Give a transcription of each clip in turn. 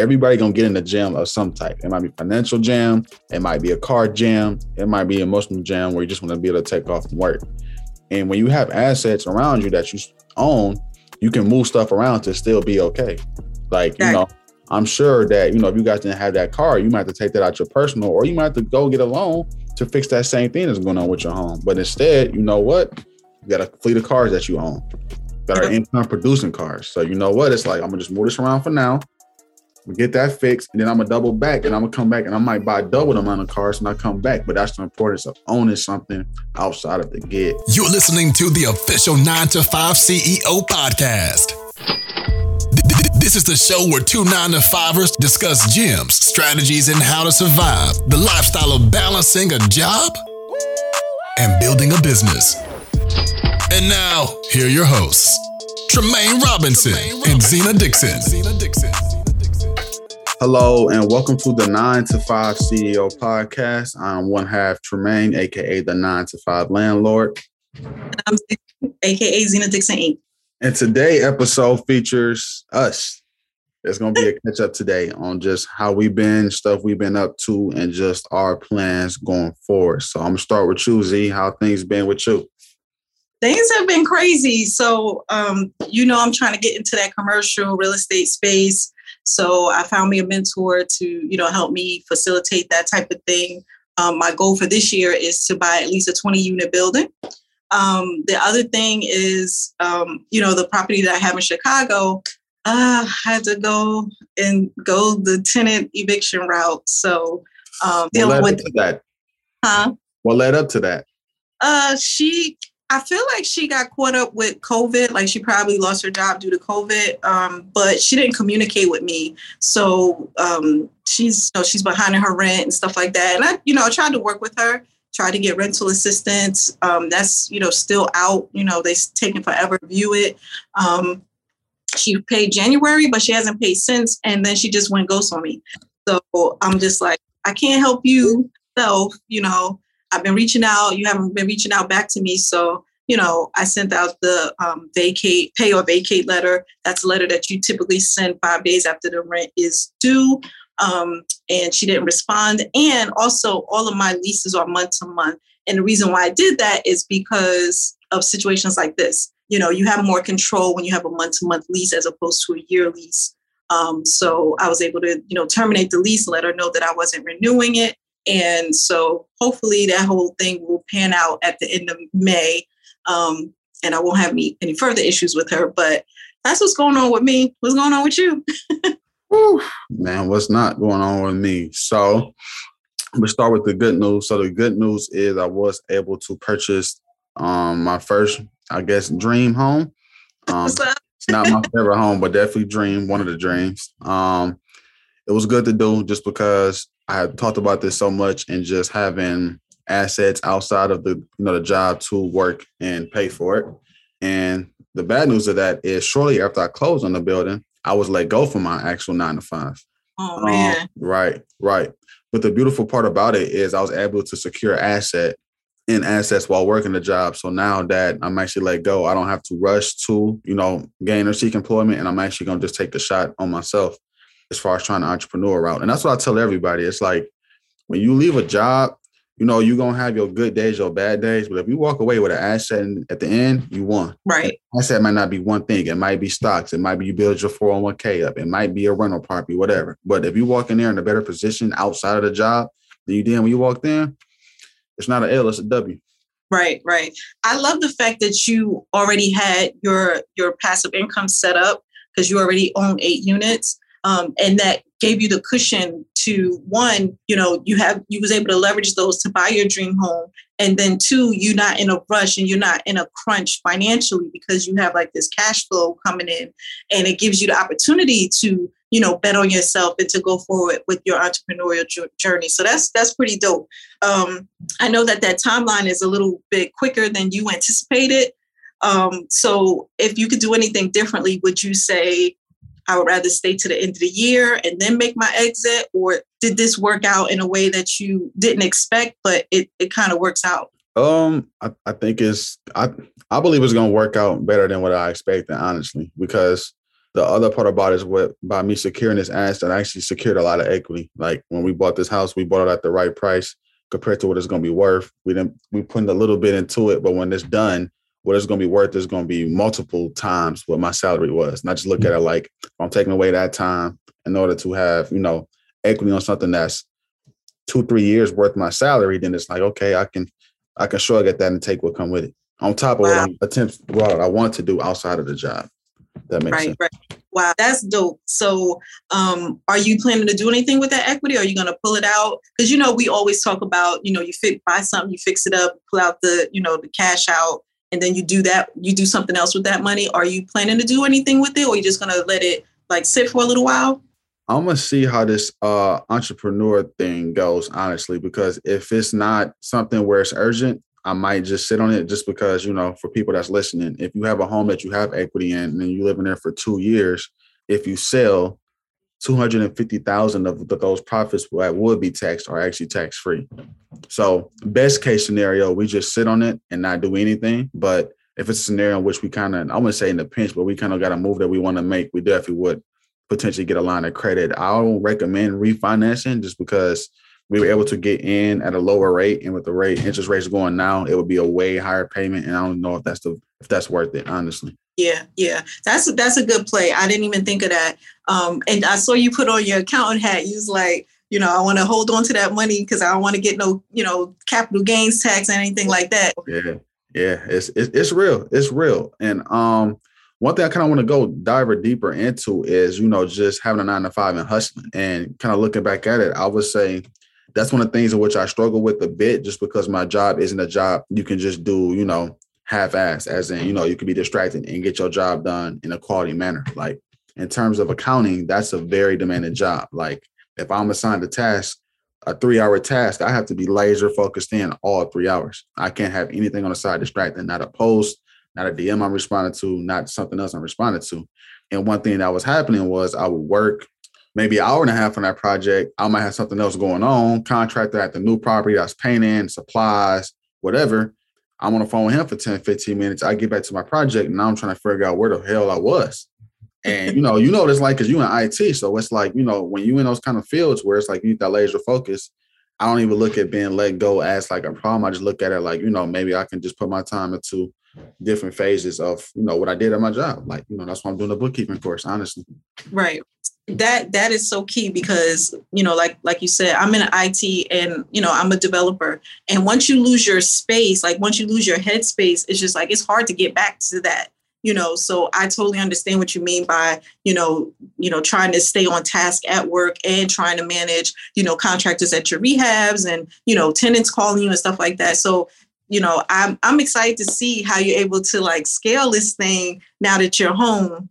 everybody gonna get in the jam of some type. It might be financial jam, it might be a car jam, it might be emotional jam where you just want to be able to take off from work. And when you have assets around you that you own, you can move stuff around to still be okay. Like, you know, I'm sure that, you know, if you guys didn't have that car, you might have to take that out your personal, or you might have to go get a loan to fix that same thing that's going on with your home. But instead, you know what? You got a fleet of cars that you own that are income producing cars. So you know what? It's like I'm gonna just move this around for now. Get that fixed, and then I'm gonna double back, and I'm gonna come back, and I might buy double the amount of cars, and I come back. But that's the importance of owning something outside of the gig. You're listening to the official Nine to Five CEO podcast. This is the show where two nine to fivers discuss gyms, strategies, and how to survive the lifestyle of balancing a job and building a business. And now, here are your hosts, Tramaine Robinson and Zena Dixon. Hello, and welcome to the Nine to Five CEO podcast. I'm one half Tramaine, aka the Nine to Five Landlord. I'm aka Zena Dixon Inc. And today episode features us. It's gonna be a catch up today on just how we've been, stuff we've been up to, and just our plans going forward. So I'm gonna start with you, Z. How things been with you? things have been crazy. So, um, you know, I'm trying to get into that commercial real estate space. So I found me a mentor to, you know, help me facilitate that type of thing. Um, my goal for this year is to buy at least a 20 unit building. Um, the other thing is, um, you know, the property that I have in Chicago, uh, I had to go and go the tenant eviction route. So um, dealing with that. Huh? What led up to that? Uh, she I feel like she got caught up with COVID. Like she probably lost her job due to COVID, um, but she didn't communicate with me. So um, she's you know, she's behind in her rent and stuff like that. And I, you know, tried to work with her, tried to get rental assistance. Um, that's you know still out. You know, they taking forever to view it. Um, she paid January, but she hasn't paid since. And then she just went ghost on me. So I'm just like, I can't help you, self. You know, I've been reaching out. You haven't been reaching out back to me. So, you know, I sent out the um, vacate, pay or vacate letter. That's a letter that you typically send five days after the rent is due. Um, and she didn't respond. And also, all of my leases are month to month. And the reason why I did that is because of situations like this. You know, you have more control when you have a month to month lease as opposed to a year lease. Um, so I was able to, you know, terminate the lease, let her know that I wasn't renewing it, and so hopefully that whole thing will pan out at the end of May. Um, and I won't have any, any further issues with her. But that's what's going on with me. What's going on with you? Man, what's not going on with me? So we start with the good news. So the good news is I was able to purchase um, my first, I guess, dream home. Um, it's not my favorite home, but definitely dream, one of the dreams. Um, it was good to do just because I talked about this so much and just having assets outside of the you know the job to work and pay for it. And the bad news of that is shortly after I closed on the building, I was let go from my actual nine to five. Oh man. Um, right, right. But the beautiful part about it is I was able to secure asset in assets while working the job. So now that I'm actually let go, I don't have to rush to, you know, gain or seek employment. And I'm actually gonna just take the shot on myself as far as trying to entrepreneur route. And that's what I tell everybody. It's like when you leave a job, you know, you're gonna have your good days, your bad days. But if you walk away with an asset at the end, you won. Right. Asset might not be one thing. It might be stocks. It might be you build your 401k up. It might be a rental property, whatever. But if you walk in there in a better position outside of the job than you did when you walked in, it's not an L, it's a W. Right, right. I love the fact that you already had your your passive income set up because you already own eight units um, and that gave you the cushion to one you know you have you was able to leverage those to buy your dream home. And then two you're not in a rush and you're not in a crunch financially because you have like this cash flow coming in. And it gives you the opportunity to you know bet on yourself and to go forward with your entrepreneurial journey. So that's that's pretty dope. Um, i know that that timeline is a little bit quicker than you anticipated. Um, so if you could do anything differently would you say I would rather stay to the end of the year and then make my exit? Or did this work out in a way that you didn't expect, but it, it kind of works out? Um, I, I think it's I I believe it's gonna work out better than what I expected, honestly, because the other part about it is what by me securing this asset, I actually secured a lot of equity. Like when we bought this house, we bought it at the right price compared to what it's to be worth. We didn't we put a little bit into it, but when it's done, what it's going to be worth is going to be multiple times what my salary was. And I just look at it like I'm taking away that time in order to have you know equity on something that's two three years worth my salary. Then it's like okay, I can I can shrug at that and take what come with it on top of wow. what I'm attempts what I want to do outside of the job. That makes right, sense. Right. Wow, that's dope. So, um, are you planning to do anything with that equity? Or are you going to pull it out? Because you know we always talk about you know you fix, buy something, you fix it up, pull out the you know the cash out, and then you do that. You do something else with that money. Are you planning to do anything with it, or are you just going to let it like sit for a little while? I'm gonna see how this uh, entrepreneur thing goes, honestly, because if it's not something where it's urgent, I might just sit on it just because, you know, for people that's listening, if you have a home that you have equity in and you live in there for two years, if you sell 250,000 of those profits that would be taxed are actually tax free. So, best case scenario, we just sit on it and not do anything. But if it's a scenario in which we kind of, I'm gonna say in the pinch, but we kind of got a move that we want to make, we definitely would potentially get a line of credit. I don't recommend refinancing just because we were able to get in at a lower rate, and with the rate interest rates going now, it would be a way higher payment. And I don't know if that's the if that's worth it, honestly. Yeah, yeah, that's that's a good play. I didn't even think of that. Um, and I saw you put on your accountant hat. You was like, you know, I want to hold on to that money because I don't want to get no, you know, capital gains tax or anything like that. Yeah, yeah, it's it's, it's real. It's real. And um, one thing I kind of want to go dive deeper into is, you know, just having a nine to five and hustling. And kind of looking back at it, I would say that's one of the things in which I struggle with a bit, just because my job isn't a job you can just do, you know, half-ass, as in, you know, you can be distracted and get your job done in a quality manner. Like in terms of accounting, that's a very demanding job. Like if I'm assigned a task, a three-hour task, I have to be laser focused in all three hours. I can't have anything on the side distracting, not a post, not a DM I'm responding to, not something else I'm responding to. And one thing that was happening was I would work maybe an hour and a half on that project. I might have something else going on, contractor at the new property that's painting, supplies, whatever. I'm on the phone with him for 10, 15 minutes. I get back to my project and now I'm trying to figure out where the hell I was. And you know, you know what it's like because you in IT. So it's like, you know, when you in those kind of fields where it's like you need that laser focus, I don't even look at being let go as like a problem. I just look at it like, you know, maybe I can just put my time into different phases of, you know, what I did at my job. Like, you know, that's why I'm doing a bookkeeping course, honestly. Right that that is so key because you know like like you said i'm in it and you know i'm a developer. And once you lose your space like once you lose your headspace it's just like it's hard to get back to that you know? So i totally understand what you mean by you know you know trying to stay on task at work and trying to manage you know contractors at your rehabs and you know tenants calling you and stuff like that. So you know i'm i'm excited to see how you're able to like scale this thing now that you're home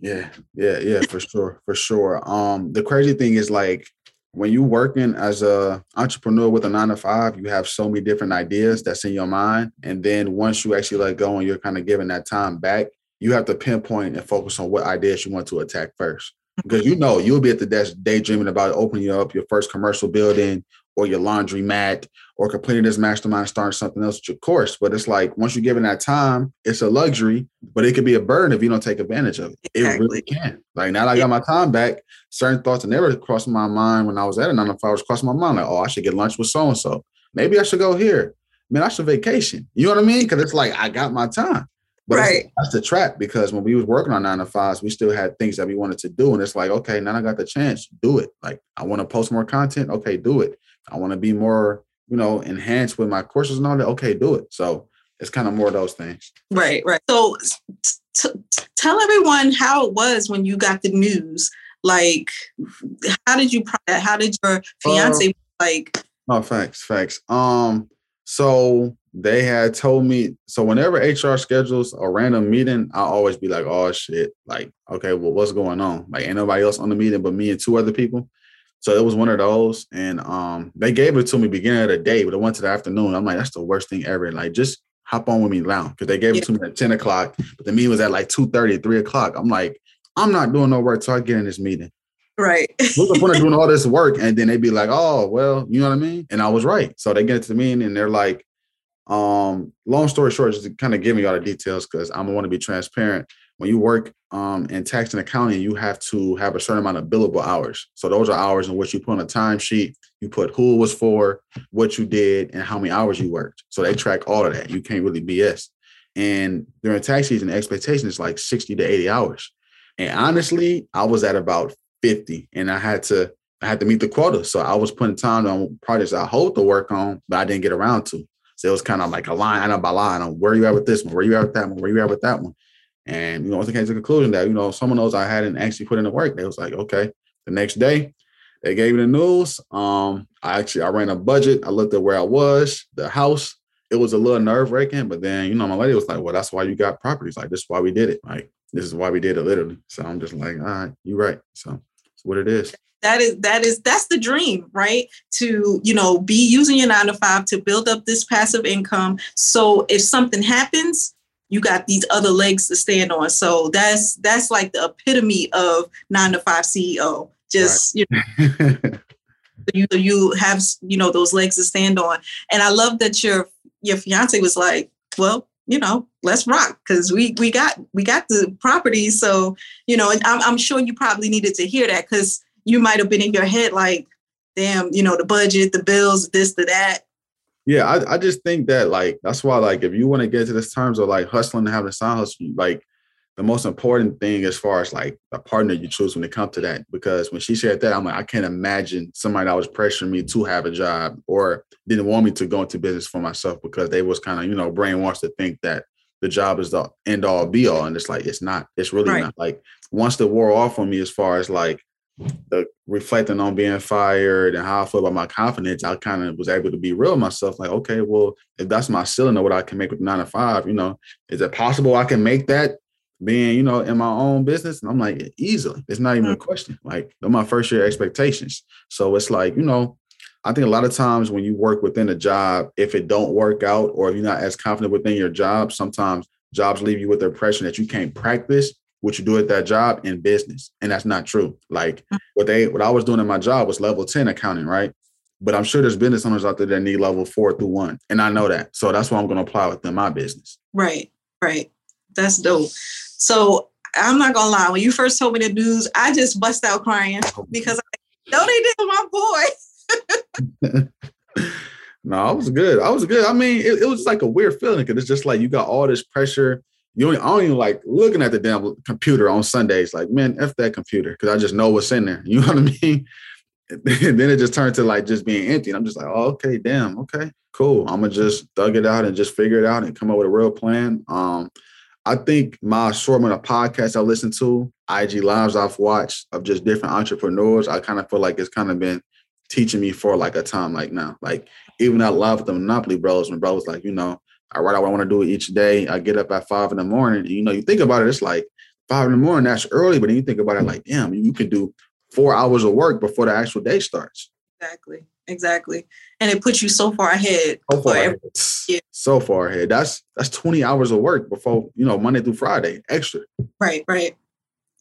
yeah, yeah, yeah, for sure, for sure. Um, the crazy thing is like when you working as a entrepreneur with a nine to five, you have so many different ideas that's in your mind, and then once you actually let go and you're kind of giving that time back, you have to pinpoint and focus on what ideas you want to attack first. Because you know you'll be at the desk daydreaming about opening up your first commercial building or your laundry mat or completing this mastermind and starting something else with your course. But it's like once you're given that time, it's a luxury, but it could be a burden if you don't take advantage of it. Exactly. It really can. Like now that I got my time back, certain thoughts never crossed my mind when I was at a nine to five was crossing my mind. Like, oh, I should get lunch with so and so. Maybe I should go here. Man, I should vacation. You know what I mean? Because it's like I got my time. But right. that's the trap because when we was working on nine to fives, we still had things that we wanted to do. And it's like, okay, now I got the chance, do it. Like I want to post more content. Okay, do it. I want to be more, you know, enhanced with my courses and all that. Okay, do it. So it's kind of more of those things. Right, right. So t- t- tell everyone how it was when you got the news. Like, how did you? How did your fiance uh, like? Oh, facts, facts. Um, so they had told me so whenever HR schedules a random meeting, I always be like, oh shit, like, okay, well, what's going on? Like, ain't nobody else on the meeting but me and two other people. So it was one of those. And um, they gave it to me beginning of the day, but it went to the afternoon. I'm like, that's the worst thing ever. Like, just hop on with me now. Cause they gave yeah. it to me at 10 o'clock, but the meeting was at like 2 30, 3 o'clock. I'm like, I'm not doing no work till I get in this meeting. Right. What's the point of doing all this work? And then they'd be like, oh, well, you know what I mean? And I was right. So they get to the meeting and they're like, um, long story short, just kind of giving you all the details because I'm gonna want to be transparent. When you work um, in tax and accounting, you have to have a certain amount of billable hours. So those are hours in which you put on a timesheet. You put who was for, what you did, and how many hours you worked. So they track all of that. You can't really BS. And during tax season, the expectation is like 60 to 80 hours. And honestly, I was at about 50 and I had to I had to meet the quota. So I was putting time on projects I hope to work on, but I didn't get around to. So it was kind of like a line up by line on where you at with this one, where you at with that one, where you at with that one. And you know, I came to the conclusion that, you know, some of those I hadn't actually put in the work, they was like, okay. The next day, they gave me the news. Um, I actually I ran a budget. I looked at where I was, the house. It was a little nerve wracking, but then you know, my lady was like, Well, that's why you got properties. Like, this is why we did it. Like, this is why we did it literally. So I'm just like, all right, you're right. So it's what it is that is that is that's the dream right to you know be using your nine to five to build up this passive income so if something happens you got these other legs to stand on. So that's that's like the epitome of nine to five CEO. Just right. you know, you you have you know those legs to stand on. And I love that your your fiance was like, well, you know, let's rock because we we got we got the property. So you know, and I'm, I'm sure you probably needed to hear that because you might have been in your head like, damn, you know, the budget, the bills, this, the that yeah, I, I just think that like that's why like if you want to get to this terms of like hustling and having a side hustle, like the most important thing as far as like the partner you choose when it comes to that. Because when she said that, I'm like, I can't imagine somebody that was pressuring me to have a job or didn't want me to go into business for myself because they was kind of, you know, brainwashed to think that the job is the end all be all. And it's like it's not, it's really right. not. Like once the war off on me as far as like the reflecting on being fired and how I feel about my confidence, I kind of was able to be real myself. Like, okay, well, if that's my ceiling of what I can make with nine to five, you know, is it possible I can make that being, you know, in my own business? And I'm like, easily. It's not even a mm. question. Like, they're my first year expectations. So it's like, you know, I think a lot of times when you work within a job, if it don't work out or if you're not as confident within your job, sometimes jobs leave you with the impression that you can't practice what you do at that job in business. And that's not true. Like mm. what they what I was doing in my job was level 10 accounting, right? But I'm sure there's business owners out there that need level four through one. And I know that. So that's what I'm going to apply within my business. Right. Right. That's dope. So I'm not gonna lie, when you first told me the news, I just bust out crying oh. because I know they did my boy. no, I was good. I was good. I mean, it, it was like a weird feeling because it's just like you got all this pressure you I don't even like looking at the damn computer on Sundays. Like, man, f that computer because I just know what's in there. You know what I mean? Then it just turned to like just being empty. And I'm just like, oh, okay, damn, okay, cool. I'm gonna just thug it out and just figure it out and come up with a real plan. Um, I think my assortment of podcasts I listen to, IG lives I've watched of just different entrepreneurs, I kind of feel like it's kind of been teaching me for like a time like now. Like even live with the Monopoly Bros, when bro was like, you know, I write out what I want to do each day. I get up at five in the morning. You know, you think about it, it's like five in the morning, that's early, but then you think about it like, damn, you can do four hours of work before the actual day starts. Exactly. Exactly. And it puts you so far ahead. So far ahead. Yeah. So far ahead. That's that's 20 hours of work before, you know, Monday through Friday, extra. Right, right.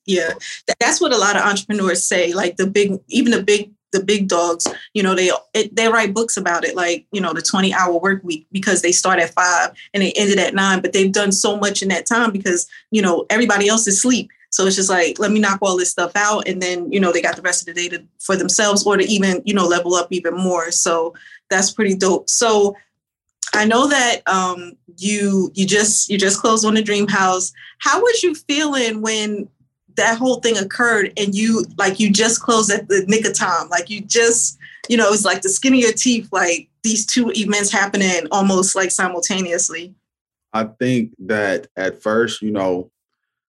Yeah. That's what a lot of entrepreneurs say. Like the big, even the big the big dogs, you know, they it, they write books about it, like you know, the twenty hour work week because they start at five and they ended at nine, but they've done so much in that time because you know everybody else is asleep. So it's just like let me knock all this stuff out, and then you know they got the rest of the day to, for themselves or to even you know level up even more. So that's pretty dope. So I know that um, you you just you just closed on the dream house. How was you feeling when that whole thing occurred and you like you just closed at the nick of time. Like you just you know it's like the skin of your teeth like these two events happening almost like simultaneously. I think that at first you know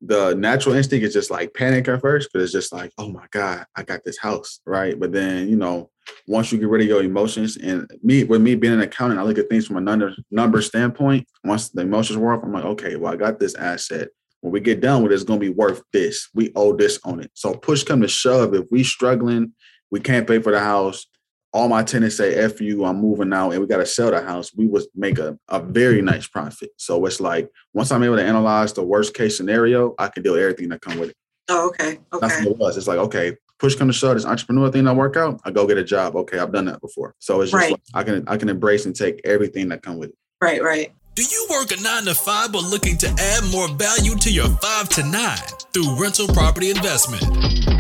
the natural instinct is just like panic at first because it's just like oh my god i got this house right? But then you know once you get rid of your emotions and me with me being an accountant i look at things from a number standpoint. Once the emotions were off i'm like okay well i got this asset when we get done with it, it's going to be worth this. We owe this on it. So push come to shove, if we struggling, we can't pay for the house. All my tenants say, F you, I'm moving out, and we got to sell the house. We would make a, a very nice profit. So it's like once I'm able to analyze the worst case scenario, I can deal with everything that come with it. Oh, okay. Okay. That's what it was. It's like, okay, push come to shove, this entrepreneur thing that work out, I go get a job. Okay, I've done that before. So it's just right. like I can I can embrace and take everything that come with it. Right, right. Do you work a 9 to 5 but looking to add more value to your 5 to 9 through rental property investment?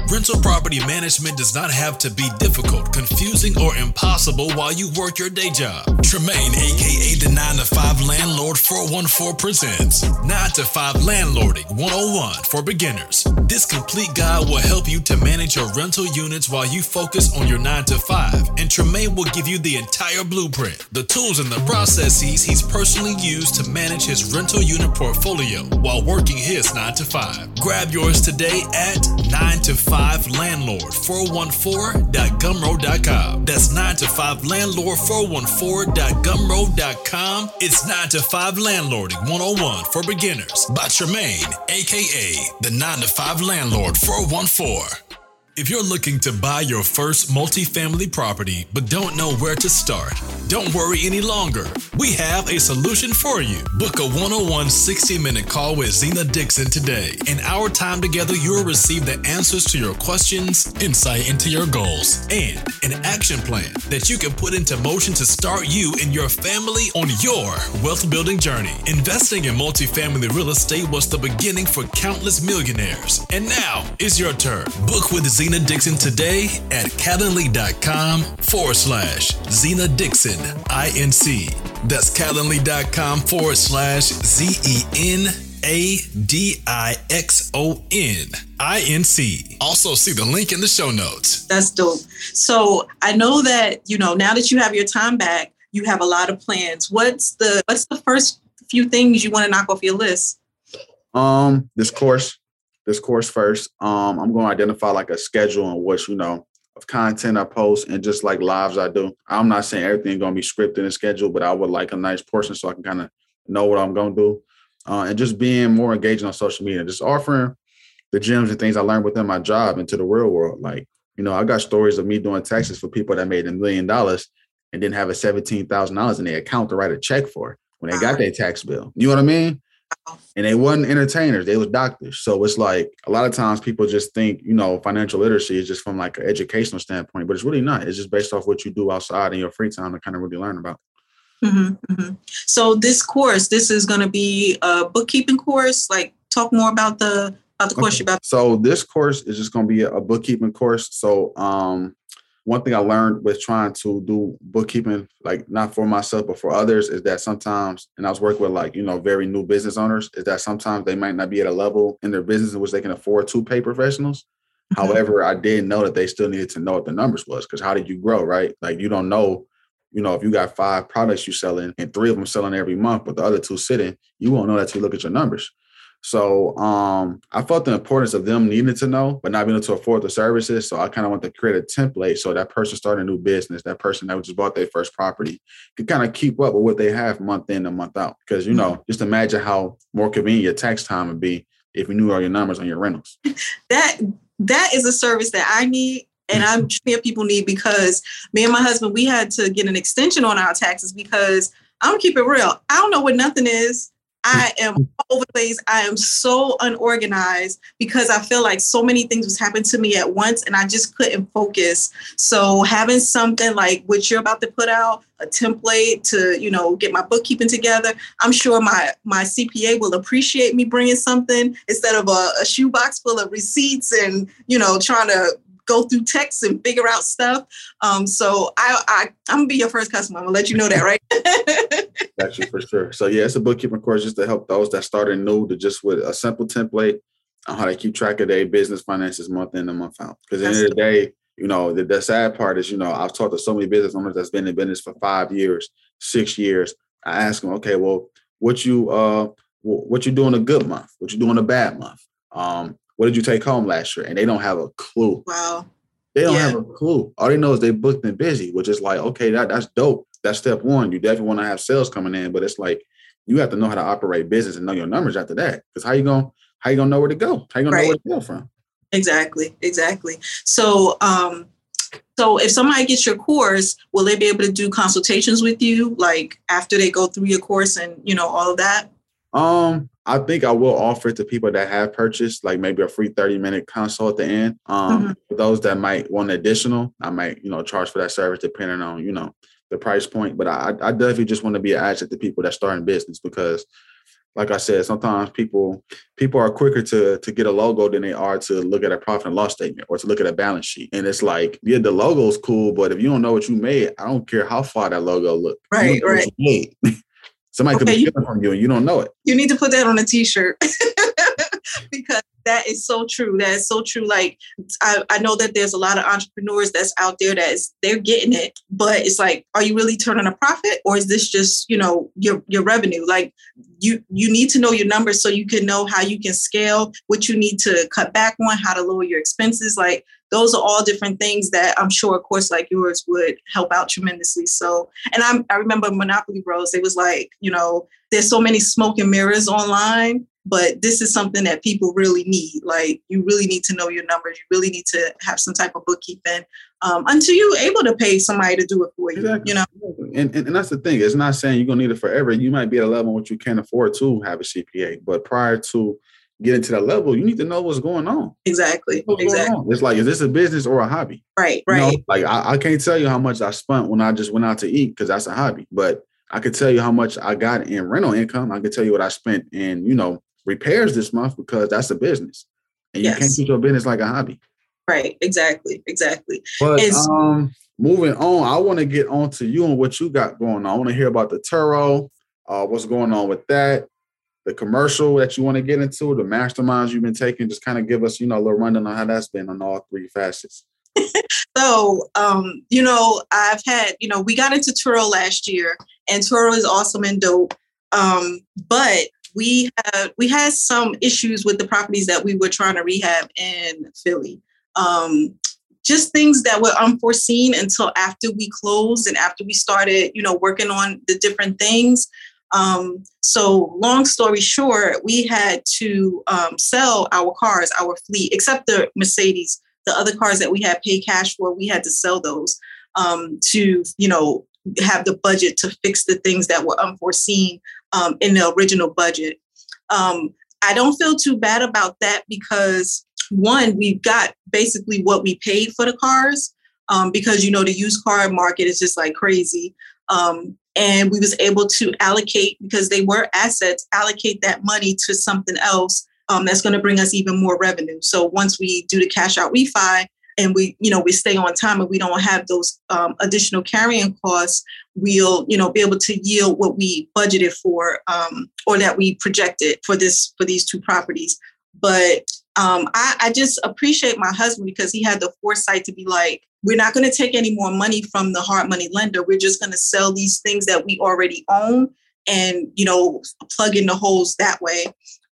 Rental property management does not have to be difficult, confusing, or impossible while you work your day job. Tramaine, aka the 9 to 5 Landlord 414, presents 9 to 5 Landlording 101 for beginners. This complete guide will help you to manage your rental units while you focus on your 9 to 5, and Tramaine will give you the entire blueprint, the tools, and the processes he's personally used to manage his rental unit portfolio while working his 9 to 5. Grab yours today at 9 to 5 landlord 414.gumroad.com. That's 9 to 5 landlord 414.gumroad.com. It's 9 to 5 landlording 101 for beginners by Tramaine, aka the 9 to 5 landlord 414. If you're looking to buy your first multifamily property but don't know where to start, don't worry any longer. We have a solution for you. Book a 101 60 minute call with Zena Dixon today. In our time together, you'll receive the answers to your questions, insight into your goals, and an action plan that you can put into motion to start you and your family on your wealth building journey. Investing in multifamily real estate was the beginning for countless millionaires. And now is your turn. Book with Zena Zena Dixon today at calendly.com forward slash Zena Dixon INC. That's calendly.com forward slash Z E N A D I X O N I N C. Also, see the link in the show notes. That's dope. So I know that, you know, now that you have your time back, you have a lot of plans. What's the what's the first few things you want to knock off your list? Um, this course this course first. Um, I'm going to identify like a schedule in which, you know, of content I post and just like lives I do. I'm not saying everything going to be scripted and scheduled, but I would like a nice portion so I can kind of know what I'm going to do. Uh, and just being more engaging on social media, just offering the gems and things I learned within my job into the real world. Like, you know, I got stories of me doing taxes for people that made a million dollars and didn't have a $17,000 in their account to write a check for when they got their tax bill. You know what I mean? And they wasn't entertainers they was doctors. So it's like a lot of times people just think you know financial literacy is just from like an educational standpoint but it's really not. It's just based off what you do outside in your free time to kind of really learn about. Mm-hmm, mm-hmm. so this course this is going to be a bookkeeping course? Like talk more about the about the course okay. about so this course is just going to be a bookkeeping course. So um one thing I learned with trying to do bookkeeping, like not for myself, but for others, is that sometimes, and I was working with like, you know, very new business owners, is that sometimes they might not be at a level in their business in which they can afford to pay professionals. Mm-hmm. However, I did know that they still needed to know what the numbers was because how did you grow, right? Like you don't know, you know, if you got five products you selling and three of them selling every month, but the other two sitting, you won't know that you look at your numbers. So um, I felt the importance of them needing to know, but not being able to afford the services. So I kind of want to create a template so that person starting a new business, that person that just bought their first property, could kind of keep up with what they have month in and month out. Because you know, mm-hmm. just imagine how more convenient your tax time would be if you knew all your numbers on your rentals. that that is a service that I need and I'm sure people need because me and my husband we had to get an extension on our taxes because I'm keep it real. I don't know what nothing is. I am over place. I am so unorganized because I feel like so many things was happening to me at once and I just couldn't focus. So having something like what you're about to put out, a template to, you know, get my bookkeeping together, I'm sure my my CPA will appreciate me bringing something instead of a, a shoebox full of receipts and, you know, trying to go through texts and figure out stuff. Um, so I, I I'm gonna be your first customer. I'm gonna let you know that, right? Got you for sure. So yeah, it's a bookkeeping course just to help those that started new to just with a simple template on how to keep track of their business finances month in and month out. Because at the end of the day, you know, the, the sad part is, you know, I've talked to so many business owners that's been in business for five years, six years. I ask them, okay, well, what you uh what you doing a good month? What you doing a bad month? Um, what did you take home last year? And they don't have a clue. Wow. They don't yeah. have a clue. All they know is they booked and busy, which is like, okay, that, that's dope. That's step one. You definitely want to have sales coming in, but it's like you have to know how to operate business and know your numbers after that. Because how you gonna how you gonna know where to go? How you gonna right. know where to go from? Exactly, exactly. So um so if somebody gets your course, will they be able to do consultations with you like after they go through your course and you know all of that? Um, I think I will offer it to people that have purchased, like maybe a free 30 minute consult at the end. Um, mm-hmm. for those that might want additional, I might, you know, charge for that service depending on, you know, the price point, but I, I definitely just want to be an asset to people that start in business because like I said, sometimes people people are quicker to to get a logo than they are to look at a profit and loss statement or to look at a balance sheet. And it's like, yeah, the logo's cool, but if you don't know what you made, I don't care how far that logo look. Right, right. Somebody okay, could be you, from you and you don't know it. You need to put that on a t-shirt because that is so true. That is so true. Like I, I know that there's a lot of entrepreneurs that's out there that is they're getting it, but it's like, are you really turning a profit or is this just, you know, your your revenue? Like you you need to know your numbers so you can know how you can scale, what you need to cut back on, how to lower your expenses. Like those are all different things that I'm sure a course like yours would help out tremendously. So, and I'm, I remember Monopoly Bros, it was like, you know, there's so many smoke and mirrors online but this is something that people really need. Like you really need to know your numbers. You really need to have some type of bookkeeping um, until you're able to pay somebody to do it for you. Exactly. You know, and, and, and that's the thing. It's not saying you're gonna need it forever. You might be at a level which you can't afford to have a CPA, but prior to getting to that level, you need to know what's going on. Exactly. What's exactly. It's like, is this a business or a hobby? Right. Right. You know, like I, I can't tell you how much I spent when I just went out to eat because that's a hobby, but I could tell you how much I got in rental income. I could tell you what I spent in, you know, repairs this month because that's a business. And you yes. can't treat your business like a hobby. Right. Exactly. Exactly. But um, moving on, I want to get on to you and what you got going on. I want to hear about the Turo, uh, what's going on with that, the commercial that you want to get into, the masterminds you've been taking. Just kind of give us, you know, a little rundown on how that's been on all three facets. so, um, you know, I've had, you know, we got into Turo last year, and Turo is awesome and dope. Um, but we had we had some issues with the properties that we were trying to rehab in Philly. Um, just things that were unforeseen until after we closed and after we started, you know, working on the different things. Um, so, long story short, we had to um, sell our cars, our fleet, except the Mercedes. The other cars that we had paid cash for, we had to sell those um, to, you know, have the budget to fix the things that were unforeseen um, in the original budget. Um, I don't feel too bad about that because one, we got basically what we paid for the cars um, because you know the used car market is just like crazy. Um, and we was able to allocate because they were assets, allocate that money to something else um, that's going to bring us even more revenue. So once we do the cash out refi, and we you know we stay on time and we don't have those um, additional carrying costs we'll you know be able to yield what we budgeted for um, or that we projected for this for these two properties but um, I, I just appreciate my husband because he had the foresight to be like we're not going to take any more money from the hard money lender we're just going to sell these things that we already own and you know plug in the holes that way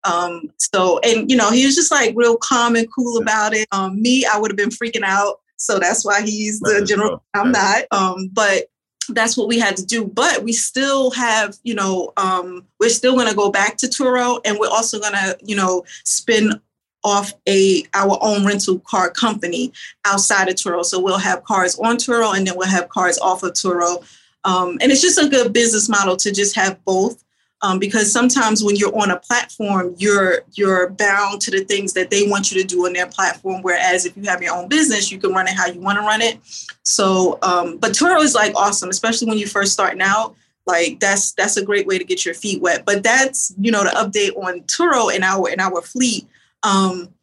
um, so, and you know, he was just like real calm and cool about it. Um, me, I would have been freaking out. So that's why he's the general. I'm not. Um, but that's what we had to do. But we still have, you know, um, we're still going to go back to Turo, and we're also going to, you know, spin off a our own rental car company outside of Turo. So we'll have cars on Turo, and then we'll have cars off of Turo. Um, and it's just a good business model to just have both um, because sometimes when you're on a platform, you're you're bound to the things that they want you to do on their platform. Whereas if you have your own business, you can run it how you want to run it. So, um, but Turo is like awesome, especially when you first starting out. Like that's that's a great way to get your feet wet. But that's you know the update on Turo and our and our fleet. Um,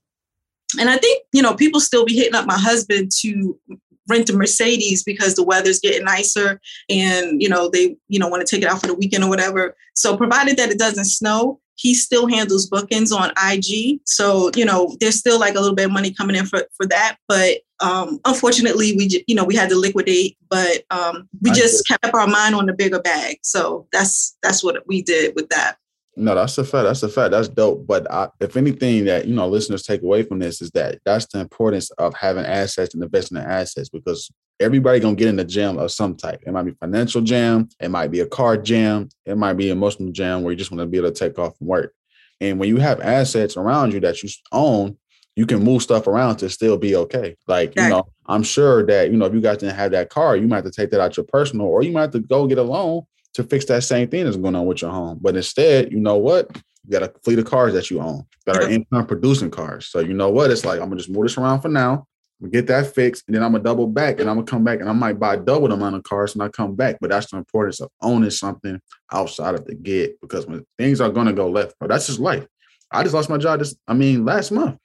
and I think you know people still be hitting up my husband to rent a Mercedes because the weather's getting nicer and you know they you know want to take it out for the weekend or whatever. So provided that it doesn't snow, he still handles bookings on IG. So you know there's still like a little bit of money coming in for for that, but um, unfortunately we you know we had to liquidate, but um, we just kept our mind on the bigger bag. So that's that's what we did with that. No, that's a fact. That's a fact. That's dope. But I, if anything that you know listeners take away from this is that that's the importance of having assets and investing in assets because everybody gonna get in the jam of some type. It might be financial jam, it might be a car jam, it might be emotional jam where you just want to be able to take off from work. And when you have assets around you that you own, you can move stuff around to still be okay. Like, you know, I'm sure that, you know, if you guys didn't have that car, you might have to take that out your personal or you might have to go get a loan to fix that same thing that's going on with your home. But instead, you know what? You got a fleet of cars that you own that are income producing cars. So you know what? It's like I'm gonna just move this around for now. get that fixed, and then I'm gonna double back and I'm gonna come back and I might buy double the amount of cars and I come back. But that's the importance of owning something outside of the get because when things are gonna go left, bro, that's just life. I just lost my job just, I mean, last month.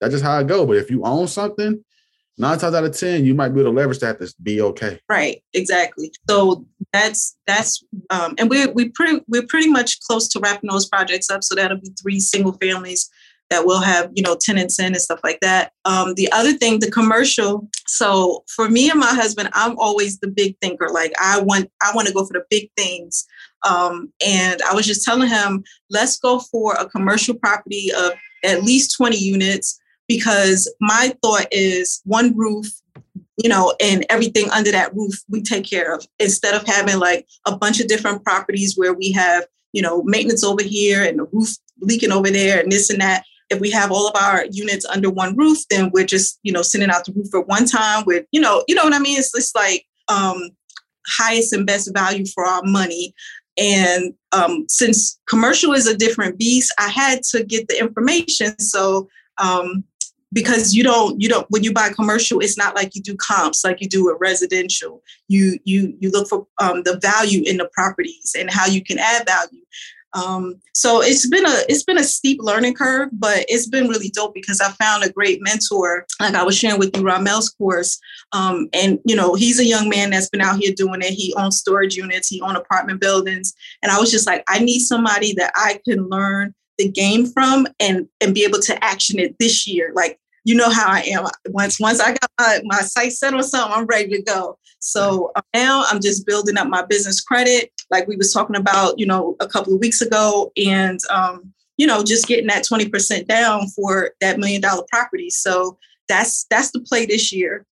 That's just how I go. But if you own something, nine times out of ten, you might be able to leverage that to be okay. Right, exactly. So that's that's um, and we're we pretty we're pretty much close to wrapping those projects up. So that'll be three single families that will have you know tenants in and stuff like that. Um, the other thing, the commercial. So for me and my husband, I'm always the big thinker. Like I want I want to go for the big things. Um, and I was just telling him, let's go for a commercial property of at least 20 units because my thought is one roof you know, and everything under that roof we take care of instead of having like a bunch of different properties where we have, you know, maintenance over here and the roof leaking over there and this and that. If we have all of our units under one roof, then we're just, you know, sending out the roof at one time with, you know, you know what I mean? It's just like um highest and best value for our money. And um, since commercial is a different beast, I had to get the information. So um, because you don't you don't when you buy commercial it's not like you do comps like you do with residential. You you you look for um, the value in the properties and how you can add value. Um, so it's been a it's been a steep learning curve but it's been really dope because i found a great mentor like i was sharing with you ramel's course. Um, and you know he's a young man that's been out here doing it. He owns storage units he owns apartment buildings. And i was just like i need somebody that i can learn the game from and and be able to action it this year. Like you know how I am. Once once I got my, my sight set on something, I'm ready to go. So uh, now I'm just building up my business credit, like we was talking about, you know, a couple of weeks ago, and um, you know, just getting that 20% down for that million dollar property. So that's that's the play this year.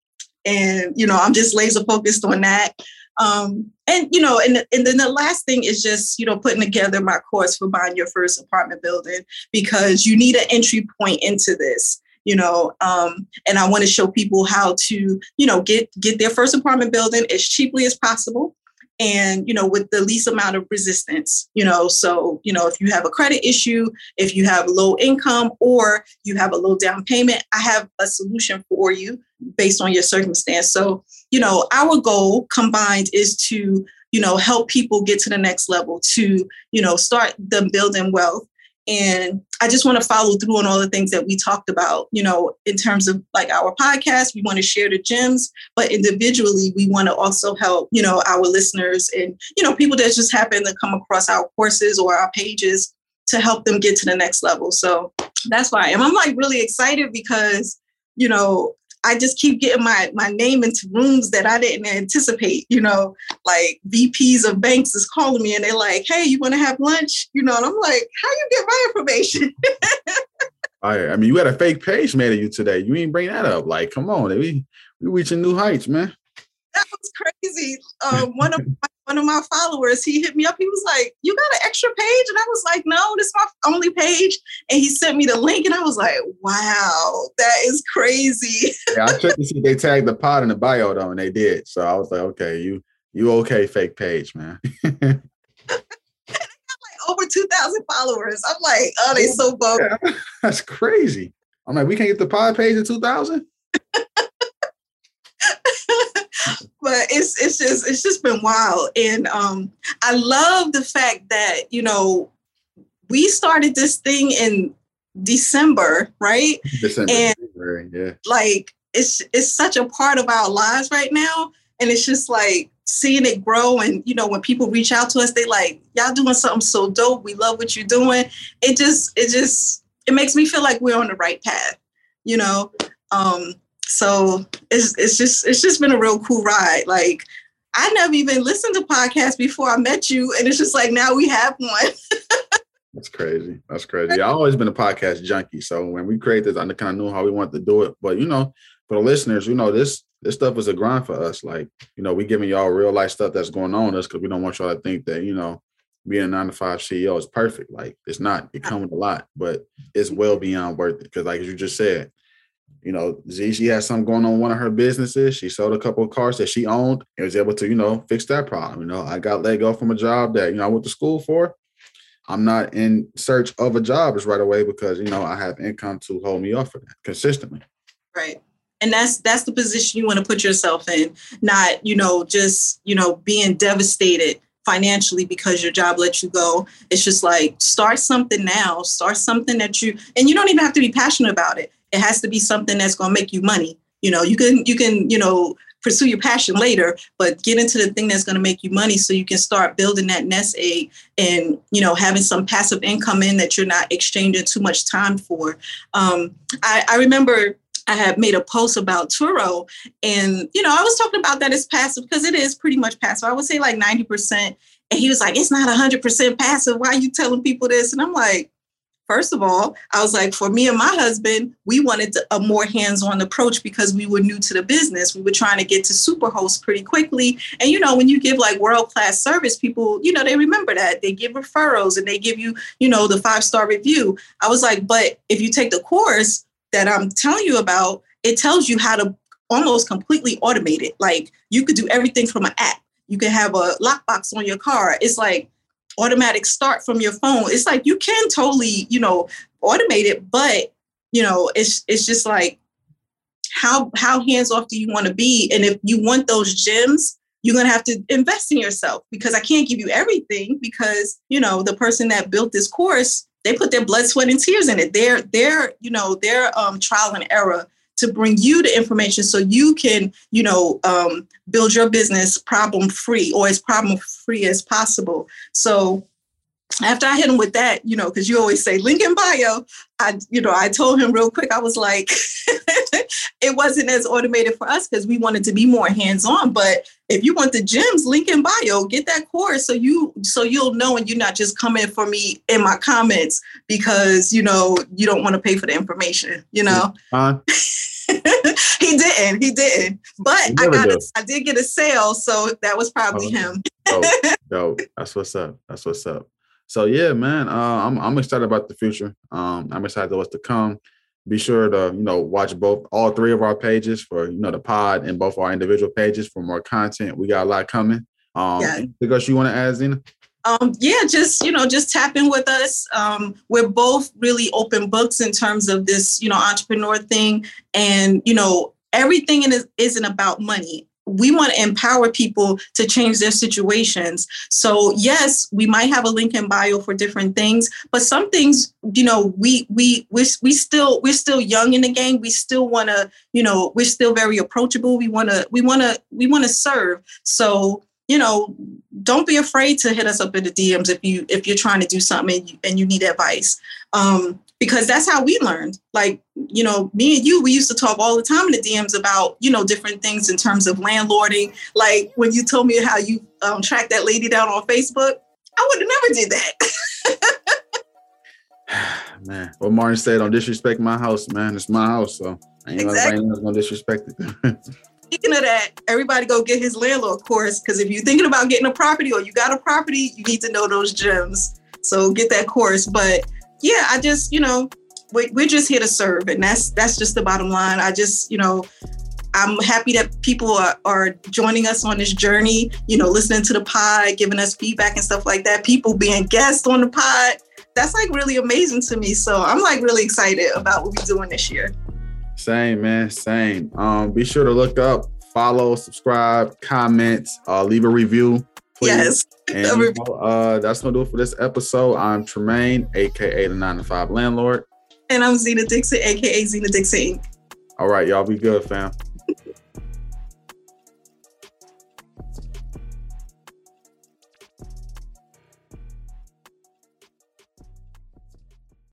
And you know, I'm just laser focused on that. Um, and you know, and, and then the last thing is just you know putting together my course for buying your first apartment building because you need an entry point into this you know um, and i want to show people how to you know get get their first apartment building as cheaply as possible and you know with the least amount of resistance you know? So you know if you have a credit issue if you have low income or you have a low down payment i have a solution for you based on your circumstance. So you know our goal combined is to you know help people get to the next level to you know start them building wealth and I just want to follow through on all the things that we talked about, you know, in terms of like our podcast, we want to share the gems, but individually, we want to also help, you know, our listeners and, you know, people that just happen to come across our courses or our pages to help them get to the next level. So that's why I am. I'm like really excited because, you know, I just keep getting my my name into rooms that I didn't anticipate. You know, like VPs of banks is calling me and they're like, "Hey, you want to have lunch?" You know, and I'm like, "How you get my information?" I, I mean, you had a fake page made of you today. You ain't bring that up. Like, come on, we we reaching new heights, man. That was crazy. Um, one of my one of my followers, he hit me up. He was like, "You got an extra page?" And I was like, "No, this is my only page." And he sent me the link, and I was like, "Wow, that is crazy." yeah, I checked to see they tagged the pod in the bio though, and they did. So I was like, "Okay, you you okay, fake page, man." like over two thousand followers. I'm like, oh, they so bold. Yeah, that's crazy. I'm like, we can't get the pod page in two thousand. But it's it's just it's just been wild. And um i love the fact that you know we started this thing in december right? December, and yeah. like it's it's such a part of our lives right now. And it's just like seeing it grow. And you know when people reach out to us they like y'all doing something so dope. We love what you're doing. It just it just it makes me feel like we're on the right path you know? Um so it's it's just it's just been a real cool ride. Like I never even listened to podcasts before I met you, and it's just like now we have one. That's crazy. That's crazy. I've always been a podcast junkie. So when we created this, I kind of knew how we wanted to do it. But you know, for the listeners, you know, this this stuff is a grind for us. Like, you know, we giving y'all real life stuff that's going on us because we don't want y'all to think that, you know, being a nine to five CEO is perfect. Like it's not. It comes a lot, but it's well beyond worth it. Because like you just said, you know, Z, she had something going on one of her businesses. She sold a couple of cars that she owned and was able to, you know, fix that problem. You know, I got let go from a job that, you know, I went to school for. I'm not in search of a job just right away because, you know, I have income to hold me off for that consistently. Right. and that's that's the position you want to put yourself in not you know just you know being devastated financially because your job let you go it's just like start something now start something that you and you don't even have to be passionate about it it has to be something that's going to make you money you know you can you can you know pursue your passion later but get into the thing that's going to make you money so you can start building that nest egg and you know having some passive income in that you're not exchanging too much time for um, I, I remember I had made a post about Turo, and you know, I was talking about that as passive because it is pretty much passive. I would say like 90%. And he was like, it's not 100% passive. Why are you telling people this? And I'm like, first of all, I was like, for me and my husband, we wanted a more hands-on approach because we were new to the business. We were trying to get to superhost pretty quickly. And you know, when you give like world-class service, people, you know, they remember that. They give referrals and they give you, you know, the five-star review. I was like, but if you take the course, that I'm telling you about, it tells you how to almost completely automate it. Like you could do everything from an app. You can have a lockbox on your car. It's like automatic start from your phone. It's like you can totally, you know, automate it, but you know, it's it's just like how how hands off do you want to be? And if you want those gems, you're to have to invest in yourself because I can't give you everything because, you know, the person that built this course they put their blood, sweat, and tears in it. Their their you know their um, trial and error to bring you the information so you can you know um, build your business problem free or as problem free as possible. So after I hit him with that, you know, because you always say link in bio, I, you know, I told him real quick, I was like, it wasn't as automated for us because we wanted to be more hands-on. But if you want the gems, link in bio, get that course so you so you'll know and you're not just coming for me in my comments because you know you don't want to pay for the information, you know. Uh, he didn't. He didn't. But I got a, I did get a sale, so that was probably oh, him. yo, that's what's up. That's what's up. So yeah, man, uh, I'm I'm excited about the future. Um, I'm excited what's to come. Be sure to you know watch both all three of our pages for you know the pod and both our individual pages for more content. We got a lot coming. Um, yeah. because you want to add, Zena? Um, yeah, just you know, just tap in with us. Um, we're both really open books in terms of this, you know, entrepreneur thing, and you know, everything in it isn't about money we want to empower people to change their situations. So yes, we might have a link in bio for different things, but some things, you know, we we we we still we're still young in the game. We still want to, you know, we're still very approachable. We want to we want to we want to serve. So you know, don't be afraid to hit us up in the DMs if you if you're trying to do something and you, and you need advice. Um, because that's how we learned. Like, you know, me and you, we used to talk all the time in the DMs about, you know, different things in terms of landlording. Like when you told me how you um, tracked that lady down on Facebook, I would have never did that. man, what Martin said, don't disrespect my house, man. It's my house, so I ain't exactly. gonna disrespect it. Speaking of that, everybody go get his landlord course because if you're thinking about getting a property or you got a property, you need to know those gems. So get that course. But yeah, I just, you know, we, we're just here to serve. And that's that's just the bottom line. I just, you know, I'm happy that people are, are joining us on this journey, you know, listening to the pod, giving us feedback and stuff like that. People being guests on the pod. That's like really amazing to me. So I'm like really excited about what we're doing this year. Same, man. Same. Um, be sure to look up, follow, subscribe, comment, uh, leave a review. Please. Yes. And you know, uh, that's gonna do it for this episode. I'm Tramaine, aka the nine to five landlord. And I'm Zena Dixon, aka Zena Dixon. All right, y'all be good, fam.